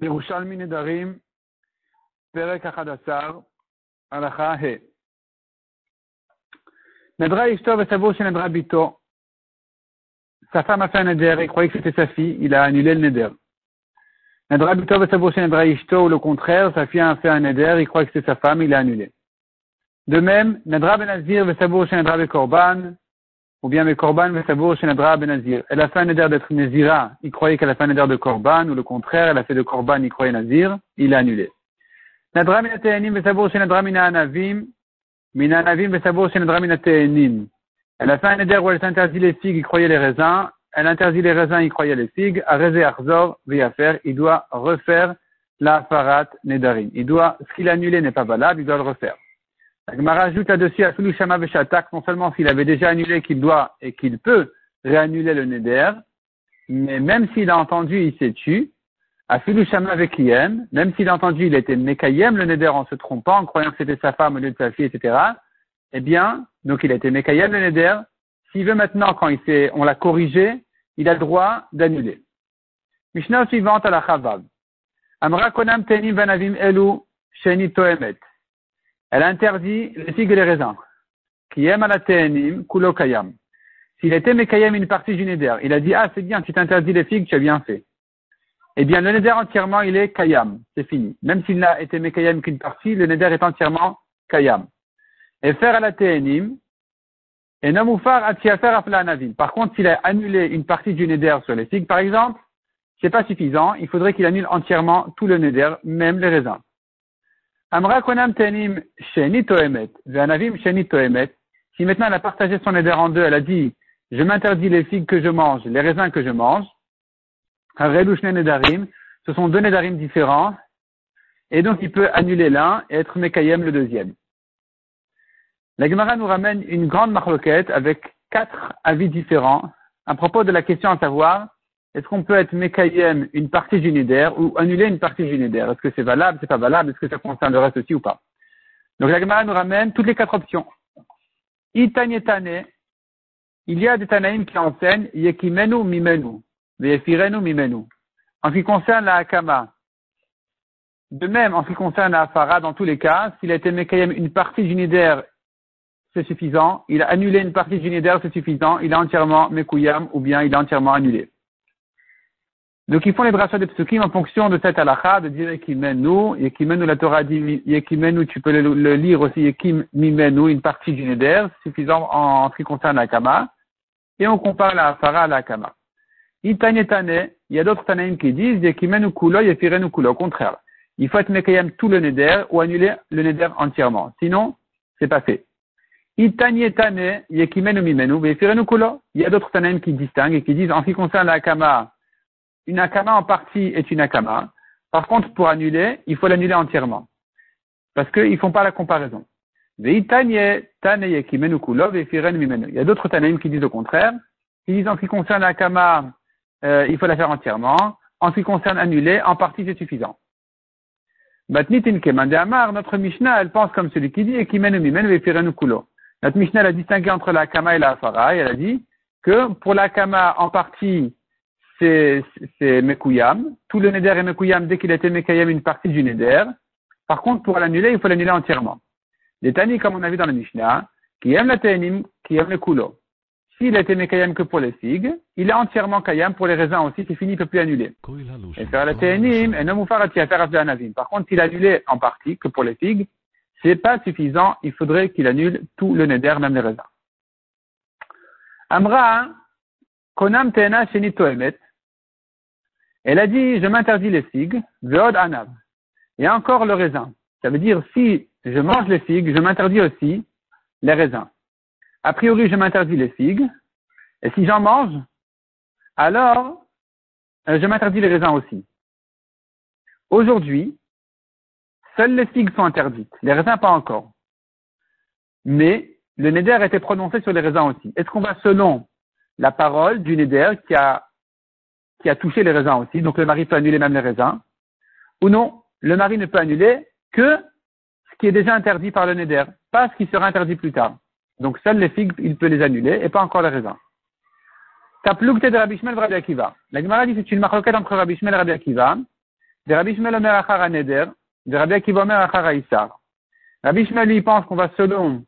Nedarim, Perek Achadasar, Alacha He. Sa femme a fait un neder, il croyait que c'était sa fille, il a annulé le neder. Nedra Bito Vesavo chez Nedra Ishto, ou le contraire, sa fille a fait un neder, il croyait que c'était sa femme, il a annulé. De même, Nedra Benazir Vesavo chez Nedra Bekorban, ou bien Bekorban Vesavo chez Nedra Benazir. Elle a fait un neder d'être Nezira, il croyait qu'elle a fait un neder de Korban, ou le contraire, elle a fait de Korban, il croyait Nazir, il a annulé. Nadra min ateenim vesabur chez Nadra min anavim, min anavim vesabur chez Nadra min ateenim. Elle a fait un neder où elle s'interdit les figues, il croyait les raisins. Elle interdit les raisins, il croyait les figues. Arezé Arzor, faire, il doit refaire la farat nedarim. Il doit, ce qu'il a annulé n'est pas valable, il doit le refaire. La Gemara ajoute là-dessus à Shama Veshatak, non seulement s'il avait déjà annulé qu'il doit et qu'il peut réannuler le neder, mais même s'il a entendu, il s'est tué, Afilu Shama Vekiyem, même s'il a entendu, il était Mekayem, le Neder, en se trompant, en croyant que c'était sa femme au lieu de sa fille, etc. Eh bien, donc il a été Mekayem, le Neder. S'il veut maintenant, quand il s'est, on l'a corrigé, il a le droit d'annuler. Mishnah suivante à la Chavav. Amra Konam Tenim Vanavim Elu Sheni Toemet. Elle interdit les figues et les raisins. Qui aime à la Kulo Kayam. S'il était Mekayem une partie du Neder, il a dit, ah, c'est bien, tu t'interdis les figues, tu as bien fait eh bien, le neder entièrement, il est kayam. C'est fini. Même s'il n'a été mekayam qu'une partie, le neder est entièrement kayam. Et faire à la TNIM, et nomoufar atiafer navim. Par contre, s'il a annulé une partie du neder sur les figues, par exemple, c'est pas suffisant. Il faudrait qu'il annule entièrement tout le neder, même les raisins. Amra tenim sheni toemet, ve'anavim sheni. Si maintenant elle a partagé son neder en deux, elle a dit, je m'interdis les figues que je mange, les raisins que je mange, ce sont deux nedarim différents, et donc il peut annuler l'un et être mekayem le deuxième. La Gemara nous ramène une grande marloquette avec quatre avis différents à propos de la question à savoir est-ce qu'on peut être mekayem une partie du ou annuler une partie du Est-ce que c'est valable, c'est pas valable, est-ce que ça concerne le reste aussi ou pas? Donc la Gemara nous ramène toutes les quatre options. Il y a des Tanaïm qui enseignent Yekimenu Mimenu. En ce qui concerne la Hakama, de même, en ce qui concerne la Afara, dans tous les cas, s'il a été Mekayem une partie du c'est suffisant. Il a annulé une partie du c'est suffisant. Il a entièrement Mekuyam ou bien il a entièrement annulé. Donc ils font les drachas de psukim en fonction de cette halakha, de dire Yekimenu, Yekimenu, la Torah dit Yekimenu, tu peux le, lire aussi Yekim Mimenu, une partie du Neder, suffisant en, en, ce qui concerne la Kama. Et on compare la Afara à la Kama. Itanyetane, il y a d'autres Tanaïm qui disent Yekimenu kulo, yefirenu kulo. Au contraire, il faut être Mekayem tout le Neder ou annuler le Neder entièrement. Sinon, c'est pas fait. Itanyetane, Yekimenu mimenu, yefirenu kulo. Il y a d'autres Tanaïm qui distinguent et qui disent en ce qui concerne la Akama, une Akama en partie est une Akama. Par contre, pour annuler, il faut l'annuler entièrement. Parce qu'ils ne font pas la comparaison. Il y a d'autres Tanaïm qui disent au contraire. Ils disent en ce qui concerne la Akama, euh, il faut la faire entièrement. En ce qui concerne annuler, en partie c'est suffisant. Notre Mishnah, elle pense comme celui qui dit, Notre Mishnah, elle a distingué entre la Kama et la Afara, et elle a dit que pour la Kama, en partie, c'est, Mekuyam. Tout le Neder est Mekuyam dès qu'il a été Mekayam une partie du Neder. Par contre, pour l'annuler, il faut l'annuler entièrement. Les Tani, comme on a vu dans la Mishnah, qui aiment la Tanim, qui aiment le Kulo. S'il a été Mekayam que pour les figues, il est entièrement Kayam pour les raisins aussi, c'est fini, il ne peut plus annuler. Et faire la Ténim, et non Par contre, s'il a annulé en partie que pour les figues, c'est pas suffisant, il faudrait qu'il annule tout le neder, même les raisins. Amra, Konam Tena Sheni elle a dit, je m'interdis les figues, Veod Anav, et encore le raisin. Ça veut dire, si je mange les figues, je m'interdis aussi les raisins a priori, je m'interdis les figues. Et si j'en mange, alors, euh, je m'interdis les raisins aussi. Aujourd'hui, seules les figues sont interdites, les raisins pas encore. Mais le neder a été prononcé sur les raisins aussi. Est-ce qu'on va selon la parole du neder qui a, qui a touché les raisins aussi, donc le mari peut annuler même les raisins, ou non, le mari ne peut annuler que ce qui est déjà interdit par le neder, pas ce qui sera interdit plus tard. Donc seules les figues, il peut les annuler et pas encore les raisins. Taplukte de Rabbi Shmuel Rabbi Akiva. La Gemara dit c'est une marloquette entre Rabbi Shmuel et Rabbi Akiva. De Rabbi Shmuel Omer Achara Neder, de Rabbi Akiva Omer Achara Issar. Rabbi Shmuel, lui, pense qu'on va selon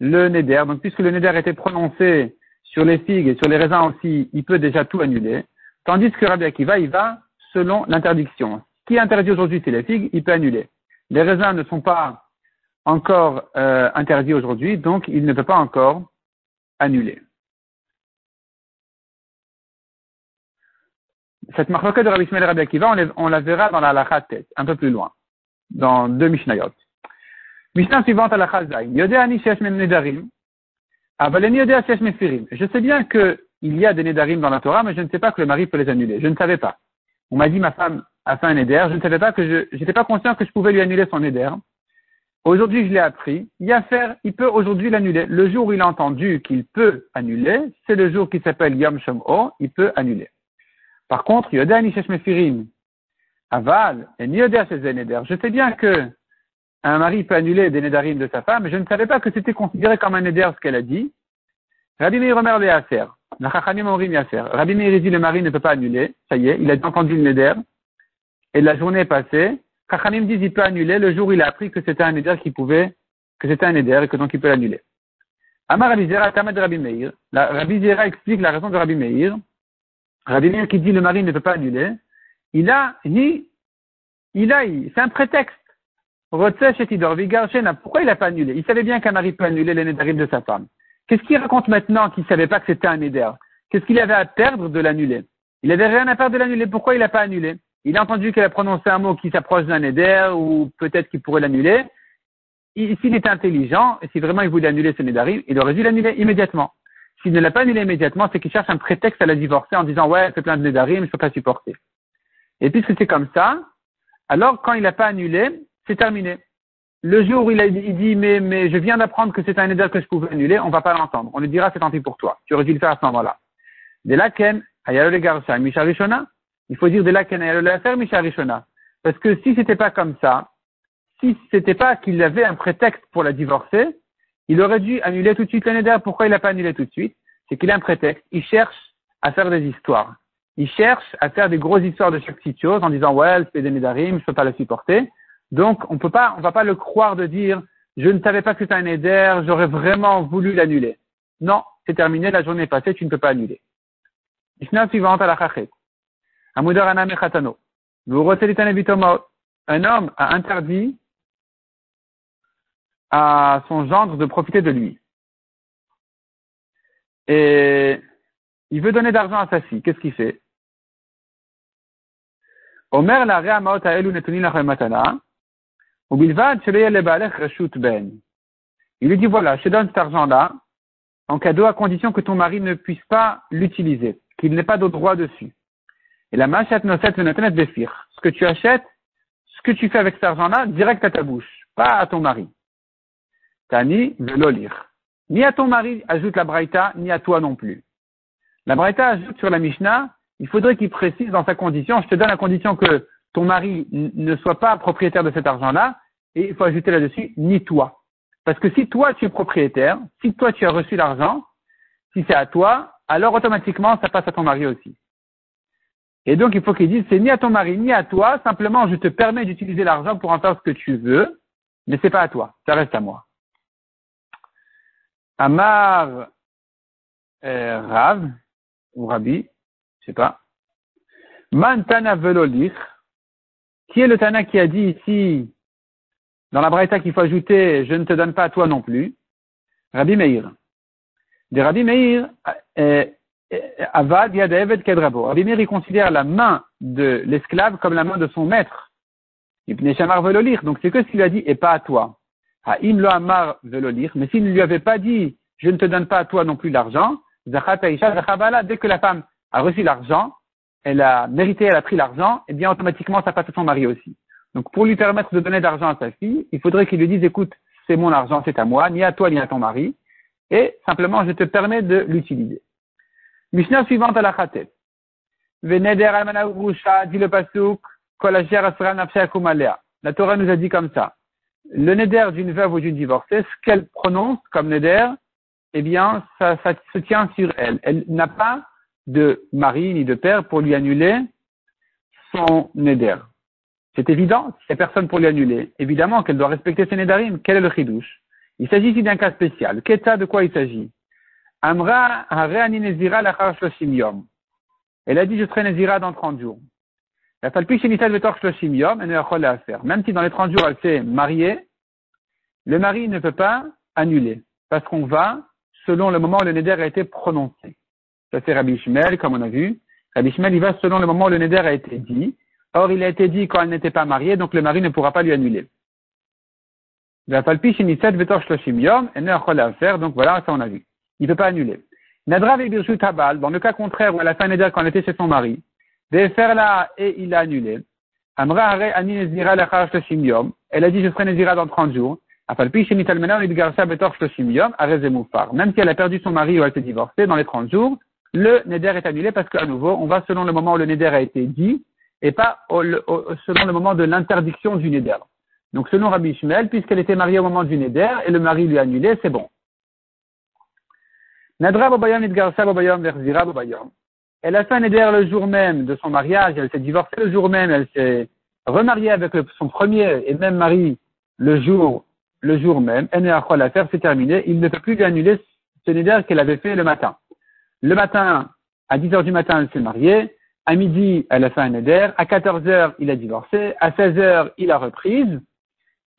le Neder, donc puisque le Neder était prononcé sur les figues et sur les raisins aussi, il peut déjà tout annuler. Tandis que Rabbi Akiva, il va selon l'interdiction. Ce qui est interdit aujourd'hui, c'est les figues, il peut annuler. Les raisins ne sont pas encore euh, interdits aujourd'hui, donc il ne peut pas encore annuler. Cette marque de Rabbi Shmuel et Rabbi Akiva, on, la verra dans la tête, un peu plus loin, dans deux Mishnayot. Mishnah suivante à la Chazaï. Je sais bien qu'il y a des nedarim dans la Torah, mais je ne sais pas que le mari peut les annuler. Je ne savais pas. On m'a dit ma femme a fait un neder. Je ne savais pas que je, j'étais pas conscient que je pouvais lui annuler son neder. Aujourd'hui, je l'ai appris. Il y a faire, il peut aujourd'hui l'annuler. Le jour où il a entendu qu'il peut annuler, c'est le jour qui s'appelle Yom Shom'o, il peut annuler. Par contre, Yoda Nishesh Mefirim, Aval, et Nioder Neder. Je sais bien que un mari peut annuler des Nedarim de sa femme, mais je ne savais pas que c'était considéré comme un Neder ce qu'elle a dit. Rabbi Meir Omer le Yaser. Rabbi Meir dit le mari ne peut pas annuler. Ça y est, il a entendu le Neder. Et la journée est passée. Chachamim dit il peut annuler le jour où il a appris que c'était un Neder qui pouvait, que c'était un Neder et que donc il peut l'annuler. Amar Rabbi Zera, Tamad Rabbi Meir. Rabbi Zera explique la raison de Rabbi Meir. Rabbi Meir qui dit le mari ne peut pas annuler, il a ni, il a, c'est un prétexte. Pourquoi il n'a pas annulé? Il savait bien qu'un mari peut annuler les nédarim de sa femme. Qu'est-ce qu'il raconte maintenant qu'il ne savait pas que c'était un néder Qu'est-ce qu'il avait à perdre de l'annuler? Il n'avait rien à perdre de l'annuler. Pourquoi il n'a pas annulé? Il a entendu qu'elle a prononcé un mot qui s'approche d'un néder ou peut-être qu'il pourrait l'annuler. S'il était intelligent et si vraiment il voulait annuler ce nédarim, il aurait dû l'annuler immédiatement. S'il ne l'a pas annulé immédiatement, c'est qu'il cherche un prétexte à la divorcer en disant ouais, elle fait plein de nédarim, je ne peux pas supporter. Et puisque c'est comme ça, alors quand il n'a pas annulé, c'est terminé. Le jour où il, a, dit mais, mais je viens d'apprendre que c'est un néder que je pouvais annuler, on ne va pas l'entendre. On lui dira c'est tant pis pour toi. Tu aurais dû le faire à ce moment-là. De laken, rishona. Il faut dire de laken rishona. Parce que si c'était pas comme ça, si c'était pas qu'il avait un prétexte pour la divorcer, il aurait dû annuler tout de suite l'année. Pourquoi il n'a pas annulé tout de suite? C'est qu'il a un prétexte. Il cherche à faire des histoires. Il cherche à faire des grosses histoires de chaque petite chose en disant ouais, c'est des nédarim, je peux pas le supporter. Donc on peut pas, on va pas le croire de dire je ne savais pas que c'était un éder, j'aurais vraiment voulu l'annuler. Non, c'est terminé, la journée est passée, tu ne peux pas annuler. Mishnah suivante à la chachet. Amudar Mechatano. Un homme a interdit à son gendre de profiter de lui. Et il veut donner d'argent à sa fille. Qu'est-ce qu'il fait? Il lui dit voilà, je te donne cet argent-là en cadeau à condition que ton mari ne puisse pas l'utiliser, qu'il n'ait pas de droit dessus. Et la machet noset Ce que tu achètes, ce que tu fais avec cet argent-là, direct à ta bouche, pas à ton mari. Tani veut lire. Ni à ton mari, ajoute la Braïta, ni à toi non plus. La Braïta ajoute sur la Mishnah, il faudrait qu'il précise dans sa condition, je te donne la condition que ton mari ne soit pas propriétaire de cet argent-là, et il faut ajouter là-dessus, ni toi. Parce que si toi tu es propriétaire, si toi tu as reçu l'argent, si c'est à toi, alors automatiquement ça passe à ton mari aussi. Et donc il faut qu'il dise, c'est ni à ton mari, ni à toi, simplement je te permets d'utiliser l'argent pour en faire ce que tu veux, mais c'est pas à toi, ça reste à moi. Amar euh, Rav, ou Rabbi, je sais pas. Mantana velolich. Qui est le Tana qui a dit ici, dans la Braïta qu'il faut ajouter, je ne te donne pas à toi non plus? Rabbi Meir. De Rabbi Meir, euh, euh, Avad Yadavid Kedrabo. Rabbi Meir, il considère la main de l'esclave comme la main de son maître. Ibn Shamar velolir. Donc c'est que ce qu'il a dit et pas à toi. Ha'im lo amar velolir, mais s'il ne lui avait pas dit, je ne te donne pas à toi non plus l'argent, dès que la femme a reçu l'argent, elle a mérité, elle a pris l'argent, et eh bien automatiquement ça passe à son mari aussi. Donc pour lui permettre de donner d'argent à sa fille, il faudrait qu'il lui dise, écoute, c'est mon argent, c'est à moi, ni à toi, ni à ton mari, et simplement je te permets de l'utiliser. Mishnah suivante à la khatet. Veneder dit le pasuk, la Torah nous a dit comme ça le neder d'une veuve ou d'une divorcée, ce qu'elle prononce comme neder, eh bien, ça se tient sur elle. Elle n'a pas de mari ni de père pour lui annuler son neder. C'est évident, s'il n'y a personne pour lui annuler, évidemment qu'elle doit respecter ses Nedarim. Quel est le chidouche? Il s'agit ici d'un cas spécial? Keta, de quoi il s'agit? Amra yom. Elle a dit, je serai nezira dans 30 jours. Même si dans les 30 jours elle s'est mariée, le mari ne peut pas annuler, parce qu'on va selon le moment où le neder a été prononcé. Ça c'est Rabbi Ishmael, comme on a vu. Rabbi Ishmael, il va selon le moment où le neder a été dit. Or, il a été dit quand elle n'était pas mariée, donc le mari ne pourra pas lui annuler. Donc voilà, ça on a vu. Il ne peut pas annuler. Nadra Birshut Habal, dans le cas contraire où elle a fait un neder quand elle était chez son mari, faire là et il a annulé. Amra Ani Nezira Elle a dit je ferai Nezira dans 30 jours. Même si elle a perdu son mari ou elle s'est divorcée dans les 30 jours, le neder est annulé parce qu'à nouveau, on va selon le moment où le neder a été dit et pas selon le moment de l'interdiction du neder. Donc selon Rabbi Ishmael, puisqu'elle était mariée au moment du neder et le mari lui a annulé, c'est bon. Nadra Elle a fait un neder le jour même de son mariage, elle s'est divorcée le jour même, elle s'est remariée avec son premier et même mari le jour le jour même, l'affaire c'est terminé, il ne peut plus lui annuler ce neder qu'elle avait fait le matin. Le matin, à 10 heures du matin, elle s'est mariée, à midi, elle a fait un neder, à 14 heures, il a divorcé, à 16 heures, il a reprise,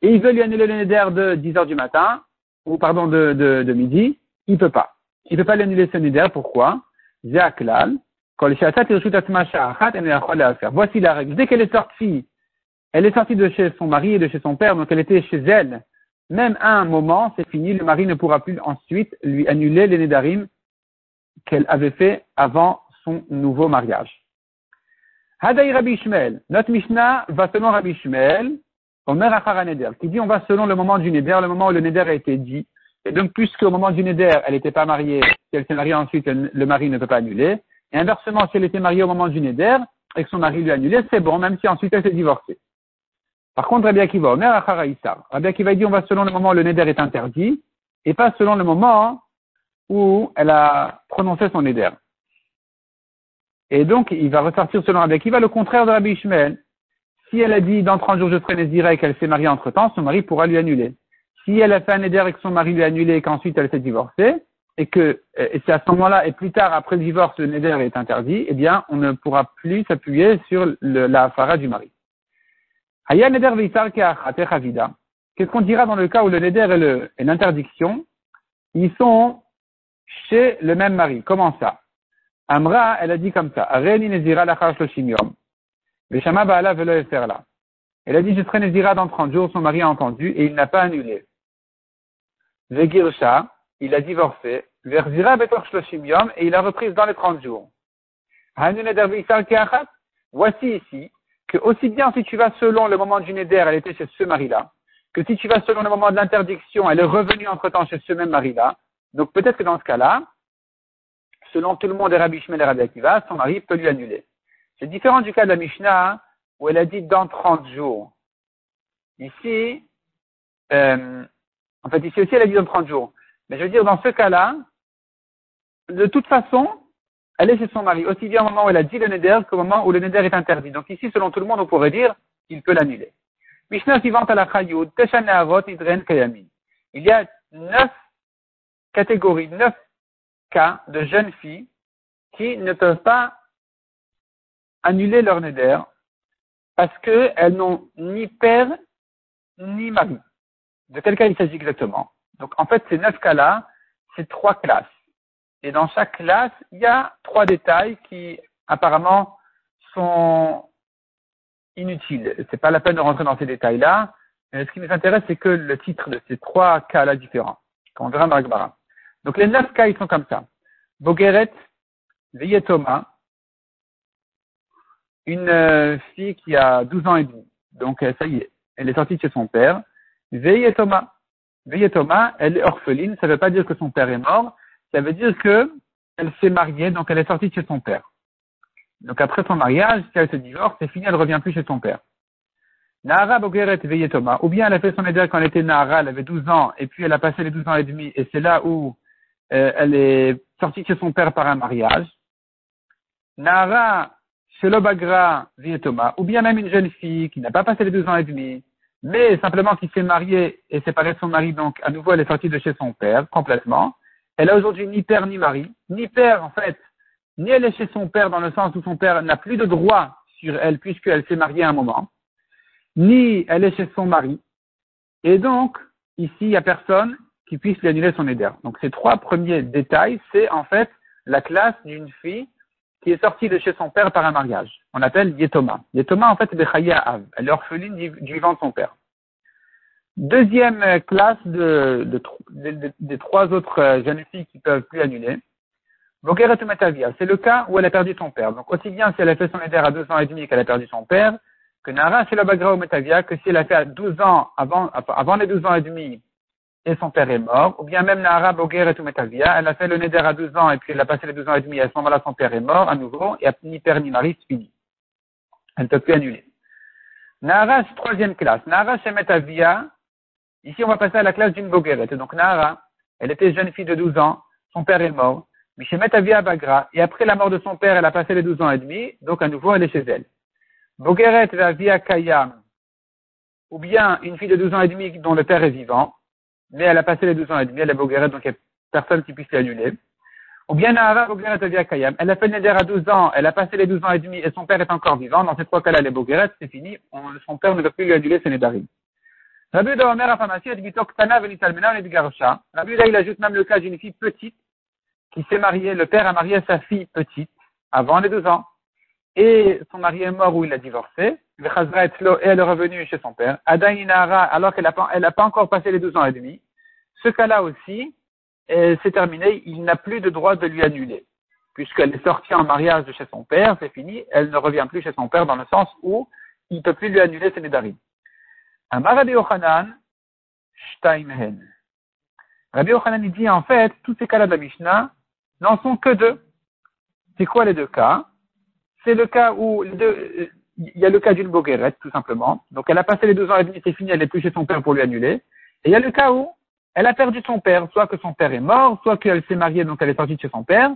et il veut lui annuler le neder de 10 heures du matin, ou pardon, de, midi, il peut pas. Il peut pas lui annuler ce neder, pourquoi? Voici la règle. Dès qu'elle est sortie, elle est sortie de chez son mari et de chez son père, donc elle était chez elle, même à un moment, c'est fini, le mari ne pourra plus ensuite lui annuler les nédarim qu'elle avait fait avant son nouveau mariage. Hadaï Rabbi Ishmael. Notre Mishnah va selon Rabbi Ishmael, Omer Achara Neder, qui dit on va selon le moment du Neder, le moment où le Neder a été dit. Et donc, puisque au moment du Neder, elle n'était pas mariée, si elle s'est mariée ensuite, le mari ne peut pas annuler. Et inversement, si elle était mariée au moment du Neder, et que son mari lui annulé, c'est bon, même si ensuite elle s'est divorcée. Par contre, Rabbi Akiva, Omer Acharaïsar. Rabbi Akiva dit on va selon le moment où le neder est interdit et pas selon le moment où elle a prononcé son neder. Et donc, il va ressortir selon Rabbi Akiva le contraire de Rabbi Ishmael. Si elle a dit dans 30 jours je ferai Nézira et qu'elle s'est mariée entre temps, son mari pourra lui annuler. Si elle a fait un neder et que son mari lui a annulé et qu'ensuite elle s'est divorcée, et que et c'est à ce moment-là et plus tard après le divorce le neder est interdit, eh bien on ne pourra plus s'appuyer sur la fara du mari. Qu'est-ce qu'on dira dans le cas où le neder et l'interdiction, ils sont chez le même mari Comment ça? Amra, elle a dit comme ça. Elle a dit, je serai Nezira dans 30 jours, son mari a entendu et il n'a pas annulé. Vegirsha, il a divorcé. Verzira et il a repris dans les 30 jours. Voici ici que aussi bien si tu vas selon le moment du Neder, elle était chez ce mari-là, que si tu vas selon le moment de l'interdiction, elle est revenue entre-temps chez ce même mari-là, donc peut-être que dans ce cas-là, selon tout le monde et Rabbi et Rabbi Akiva, son mari peut lui annuler. C'est différent du cas de la Mishnah, où elle a dit dans 30 jours. Ici, euh, en fait, ici aussi, elle a dit dans 30 jours. Mais je veux dire, dans ce cas-là, de toute façon, elle est chez son mari, aussi bien au moment où elle a dit le neder qu'au moment où le neder est interdit. Donc ici, selon tout le monde, on pourrait dire qu'il peut l'annuler. Mishnah suivante à la Chayud, Idren Kayamin. Il y a neuf catégories, neuf cas de jeunes filles qui ne peuvent pas annuler leur neder parce qu'elles n'ont ni père ni mari. De quel cas il s'agit exactement? Donc en fait, ces neuf cas-là, c'est trois classes. Et dans chaque classe, il y a trois détails qui apparemment sont inutiles. C'est pas la peine de rentrer dans ces détails-là. Mais ce qui nous intéresse, c'est que le titre de ces trois cas-là différents, qu'on verra dans l'Akbara. Donc les neuf cas, ils sont comme ça. Bogeret, Veyetoma, une euh, fille qui a 12 ans et demi. Donc euh, ça y est, elle est sortie de chez son père. Veyetoma. Veyetoma, elle est orpheline, ça ne veut pas dire que son père est mort, ça veut dire que elle s'est mariée, donc elle est sortie de chez son père. Donc après son mariage, si elle se divorce, c'est fini, elle ne revient plus chez son père. Nahara Bogeret Thomas, ou bien elle a fait son éder quand elle était Nahara, elle avait 12 ans, et puis elle a passé les 12 ans et demi, et c'est là où euh, elle est sortie de chez son père par un mariage. Nahara chez l'Obagra Thomas, ou bien même une jeune fille qui n'a pas passé les deux ans et demi, mais simplement qui s'est mariée et séparée de son mari, donc à nouveau elle est sortie de chez son père complètement. Elle a aujourd'hui ni père ni mari, ni père en fait, ni elle est chez son père dans le sens où son père n'a plus de droit sur elle puisqu'elle s'est mariée à un moment, ni elle est chez son mari. Et donc, ici, il n'y a personne qui puisse lui annuler son éder. Donc ces trois premiers détails, c'est en fait la classe d'une fille qui est sortie de chez son père par un mariage. On l'appelle Yetoma. Yetoma, en fait, c'est Av. Elle est orpheline du, vivant de son père. Deuxième classe de, trois autres euh, jeunes filles qui peuvent plus annuler. C'est le cas où elle a perdu son père. Donc, aussi bien si elle a fait son éder à deux ans et demi qu'elle a perdu son père, que Nara chez la Bagra ou Metavia, que si elle a fait à 12 ans, avant, avant les 12 ans et demi, et son père est mort, ou bien même Nahara Boger et Metavia, elle a fait le Neder à 12 ans et puis elle a passé les 12 ans et demi, et à ce moment-là son père est mort à nouveau, et ni père ni mari, c'est fini. Elle ne peut plus annuler. Nahara, troisième classe. Nahara chez Metavia, ici on va passer à la classe d'une Bogeret. Donc Nahara, elle était jeune fille de 12 ans, son père est mort, mais chez Metavia Bagra, et après la mort de son père, elle a passé les 12 ans et demi, donc à nouveau elle est chez elle. Bogeret via Kayam, ou bien une fille de 12 ans et demi dont le père est vivant, mais elle a passé les 12 ans et demi, elle est Bogueret, donc il n'y a personne qui puisse l'annuler. Ou bien Nahara Bogueret Kayam. Elle a fait Neder à 12 ans, elle a passé les 12 ans et demi et son père est encore vivant. Dans ces trois cas-là, elle est Bogueret, c'est fini. son père ne peut plus lui annuler ses Nedarim. Rabbi Uda Omer Afamasi. Rabbi il ajoute même le cas d'une fille petite qui s'est mariée, le père a marié sa fille petite avant les 12 ans. Et son mari est mort ou il a divorcé. Et elle est revenue chez son père. Adainara, alors qu'elle n'a pas, pas encore passé les 12 ans et demi. Ce cas-là aussi, c'est terminé, il n'a plus de droit de lui annuler. Puisqu'elle est sortie en mariage de chez son père, c'est fini, elle ne revient plus chez son père dans le sens où il ne peut plus lui annuler ses nédarim. Rabbi Yochanan, Steinhen. Rabbi Yochanan, dit en fait, tous ces cas-là de la Mishnah n'en sont que deux. C'est quoi les deux cas? C'est le cas où il y a le cas d'une boguerette, tout simplement. Donc elle a passé les deux ans et demi, c'est fini, elle n'est plus chez son père pour lui annuler. Et il y a le cas où elle a perdu son père, soit que son père est mort, soit qu'elle s'est mariée, donc elle est sortie de chez son père.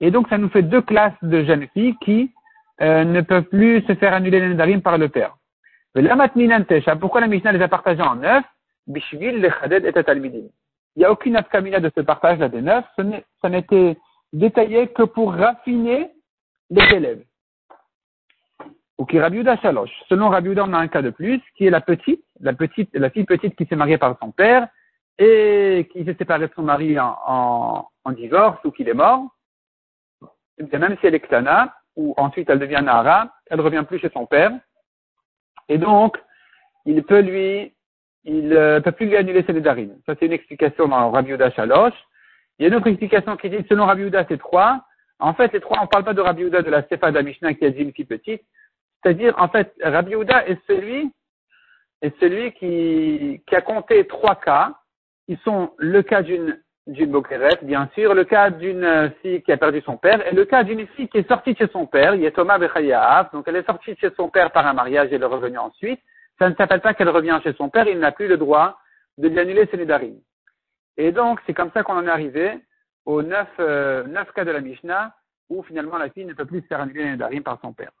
Et donc, ça nous fait deux classes de jeunes filles qui euh, ne peuvent plus se faire annuler les nedarim par le père. Pourquoi la Mishnah les a partagés en neuf? Bishvil, le et Il n'y a aucune afkamina de ce partage-là des neuf. Ça n'était détaillé que pour raffiner les élèves. Ou qui Rabiuda Shalosh. Selon Rabiuda, on a un cas de plus, qui est la petite, la petite, la fille petite qui s'est mariée par son père, et qui s'est séparé de son mari en, en, divorce ou qu'il est mort, même si elle est Ktana, ou ensuite elle devient Nahara, elle ne revient plus chez son père. Et donc, il peut lui, il euh, peut plus lui annuler ses nédarim. Ça, c'est une explication dans Rabbi Uda Shalosh. Il y a une autre explication qui dit, selon Rabbi Uda, c'est trois. En fait, les trois, on ne parle pas de Rabbi Uda de la Sefa Mishnah qui a dit une fille petite. C'est-à-dire, en fait, Rabbi Uda est celui, est celui qui, qui a compté trois cas ils sont le cas d'une d'une Bokeret, bien sûr, le cas d'une fille qui a perdu son père, et le cas d'une fille qui est sortie de chez son père, Yetoma Bechayav, donc elle est sortie de chez son père par un mariage et elle est revenue ensuite. Ça ne s'appelle pas qu'elle revient chez son père, il n'a plus le droit de lui annuler ses Nédarim. Et donc, c'est comme ça qu'on en est arrivé aux neuf, euh, neuf cas de la Mishnah, où finalement la fille ne peut plus se faire annuler les Nédarim par son père.